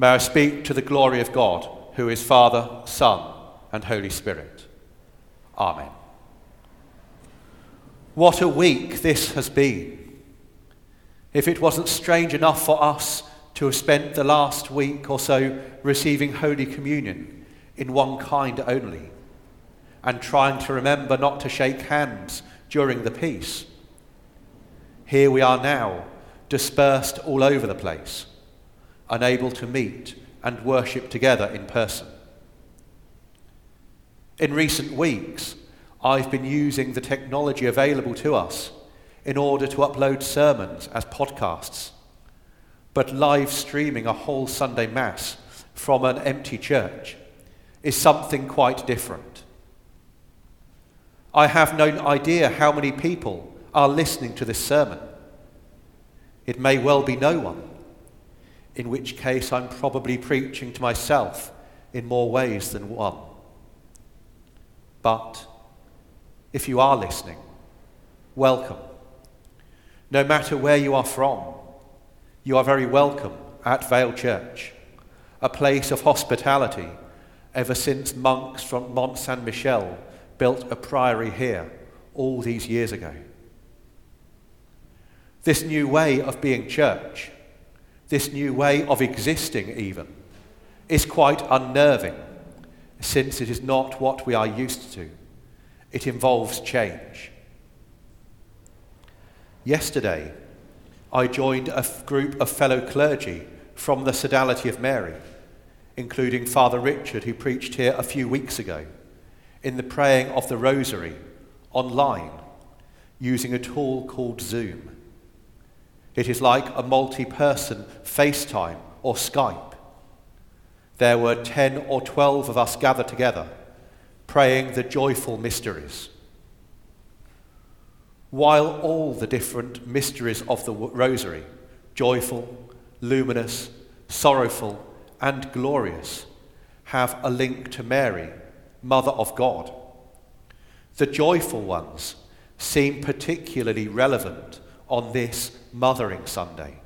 May I speak to the glory of God, who is Father, Son, and Holy Spirit. Amen. What a week this has been. If it wasn't strange enough for us to have spent the last week or so receiving Holy Communion in one kind only, and trying to remember not to shake hands during the peace. Here we are now, dispersed all over the place, unable to meet and worship together in person. In recent weeks, I've been using the technology available to us in order to upload sermons as podcasts. But live streaming a whole Sunday Mass from an empty church is something quite different. I have no idea how many people are listening to this sermon. It may well be no one, in which case I'm probably preaching to myself in more ways than one. But if you are listening, welcome. No matter where you are from, you are very welcome at Vale Church, a place of hospitality ever since monks from Mont Saint Michel built a priory here all these years ago. This new way of being church, this new way of existing, even, is quite unnerving since it is not what we are used to. It involves change. Yesterday, I joined a f- group of fellow clergy from the Sodality of Mary, including Father Richard, who preached here a few weeks ago, in the praying of the Rosary online using a tool called Zoom. It is like a multi person FaceTime or Skype. There were 10 or 12 of us gathered together praying the joyful mysteries. While all the different mysteries of the Rosary, joyful, luminous, sorrowful, and glorious, have a link to Mary, Mother of God, the joyful ones seem particularly relevant on this Mothering Sunday.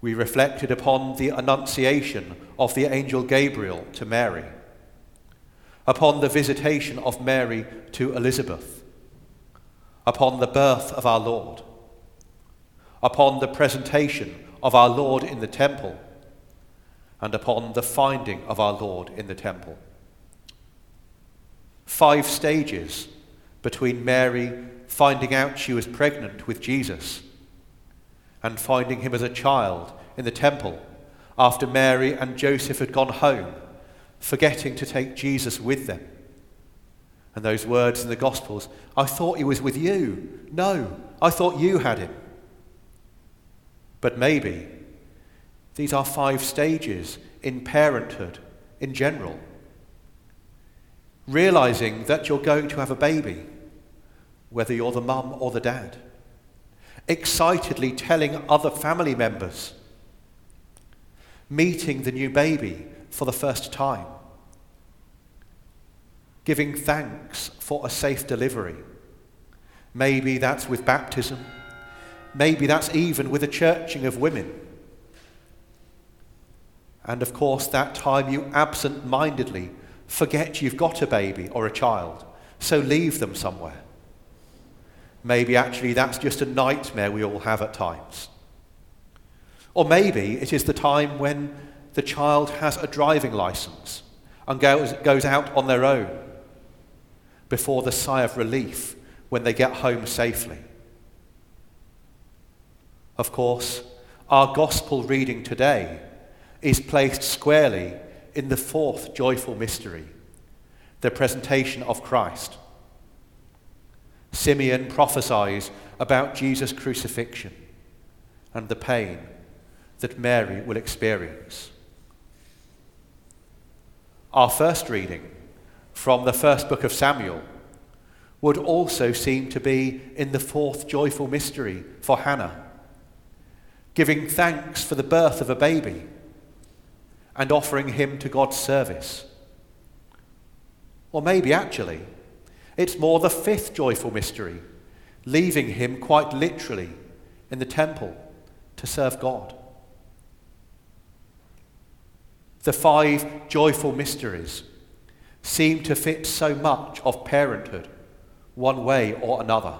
We reflected upon the annunciation of the angel Gabriel to Mary upon the visitation of Mary to Elizabeth, upon the birth of our Lord, upon the presentation of our Lord in the temple, and upon the finding of our Lord in the temple. Five stages between Mary finding out she was pregnant with Jesus and finding him as a child in the temple after Mary and Joseph had gone home forgetting to take Jesus with them. And those words in the Gospels, I thought he was with you. No, I thought you had him. But maybe these are five stages in parenthood in general. Realizing that you're going to have a baby, whether you're the mum or the dad. Excitedly telling other family members. Meeting the new baby for the first time giving thanks for a safe delivery. Maybe that's with baptism. Maybe that's even with a churching of women. And of course, that time you absent mindedly forget you've got a baby or a child, so leave them somewhere. Maybe actually that's just a nightmare we all have at times. Or maybe it is the time when the child has a driving license and goes, goes out on their own before the sigh of relief when they get home safely. Of course, our gospel reading today is placed squarely in the fourth joyful mystery, the presentation of Christ. Simeon prophesies about Jesus' crucifixion and the pain that Mary will experience. Our first reading from the first book of Samuel would also seem to be in the fourth joyful mystery for Hannah, giving thanks for the birth of a baby and offering him to God's service. Or maybe actually, it's more the fifth joyful mystery, leaving him quite literally in the temple to serve God. the five joyful mysteries, seem to fit so much of parenthood, one way or another.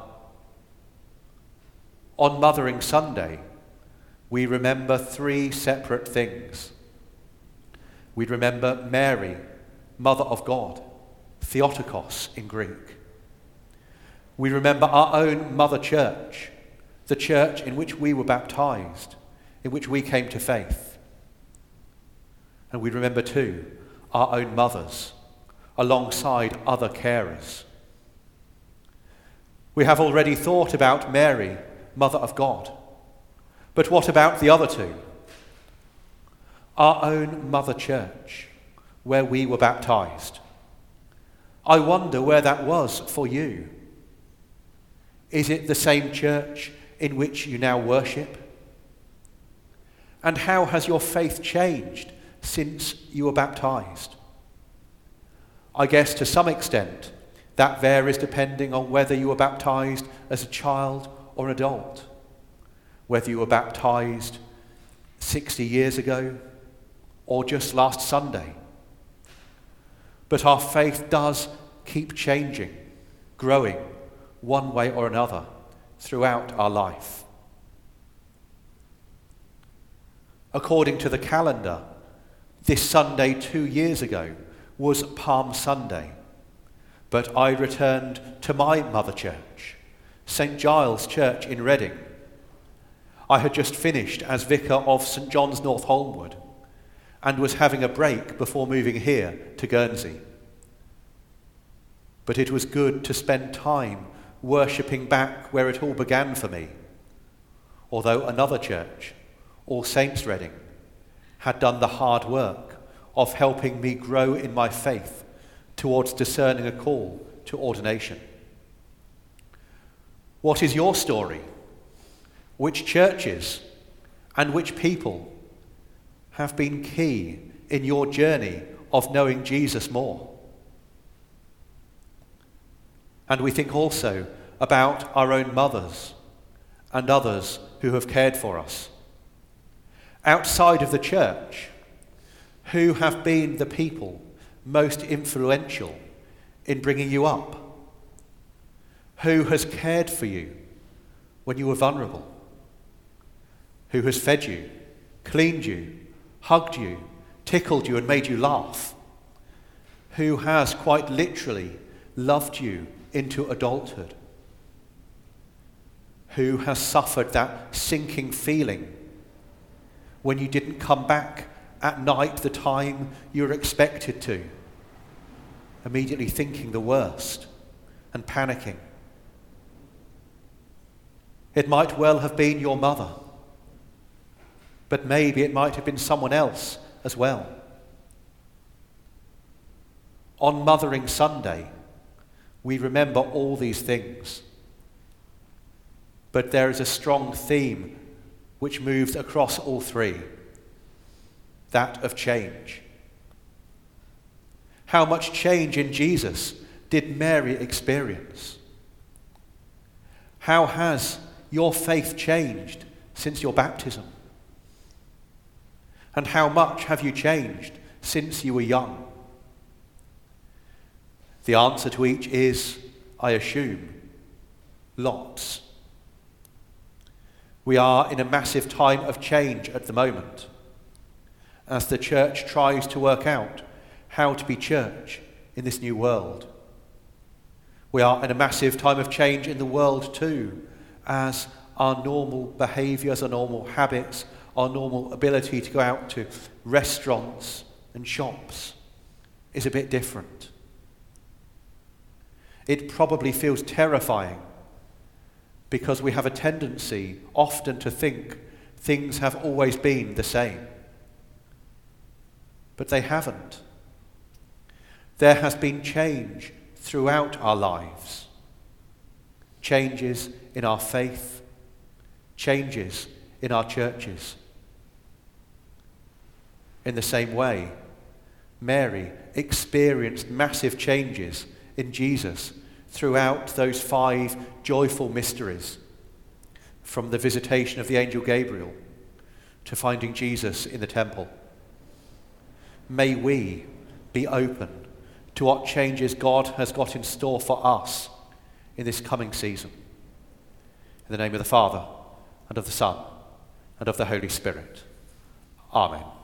On Mothering Sunday, we remember three separate things. We remember Mary, Mother of God, Theotokos in Greek. We remember our own Mother Church, the church in which we were baptized, in which we came to faith. And we remember too our own mothers, alongside other carers. We have already thought about Mary, Mother of God. But what about the other two? Our own Mother Church, where we were baptized. I wonder where that was for you. Is it the same church in which you now worship? And how has your faith changed since you were baptized? I guess to some extent that varies depending on whether you were baptized as a child or an adult, whether you were baptized 60 years ago or just last Sunday. But our faith does keep changing, growing one way or another throughout our life. According to the calendar, this Sunday two years ago was Palm Sunday, but I returned to my mother church, St Giles Church in Reading. I had just finished as vicar of St John's North Holmwood and was having a break before moving here to Guernsey. But it was good to spend time worshipping back where it all began for me, although another church, All Saints Reading, had done the hard work of helping me grow in my faith towards discerning a call to ordination. What is your story? Which churches and which people have been key in your journey of knowing Jesus more? And we think also about our own mothers and others who have cared for us. Outside of the church, who have been the people most influential in bringing you up? Who has cared for you when you were vulnerable? Who has fed you, cleaned you, hugged you, tickled you, and made you laugh? Who has quite literally loved you into adulthood? Who has suffered that sinking feeling when you didn't come back at night the time you were expected to, immediately thinking the worst and panicking. It might well have been your mother, but maybe it might have been someone else as well. On Mothering Sunday, we remember all these things. But there is a strong theme which moves across all three that of change. How much change in Jesus did Mary experience? How has your faith changed since your baptism? And how much have you changed since you were young? The answer to each is, I assume, lots. We are in a massive time of change at the moment as the church tries to work out how to be church in this new world. We are in a massive time of change in the world too, as our normal behaviours, our normal habits, our normal ability to go out to restaurants and shops is a bit different. It probably feels terrifying because we have a tendency often to think things have always been the same but they haven't. There has been change throughout our lives changes in our faith, changes in our churches. In the same way, Mary experienced massive changes in Jesus throughout those five joyful mysteries from the visitation of the angel Gabriel to finding Jesus in the temple may we be open to what changes God has got in store for us in this coming season. In the name of the Father, and of the Son, and of the Holy Spirit. Amen.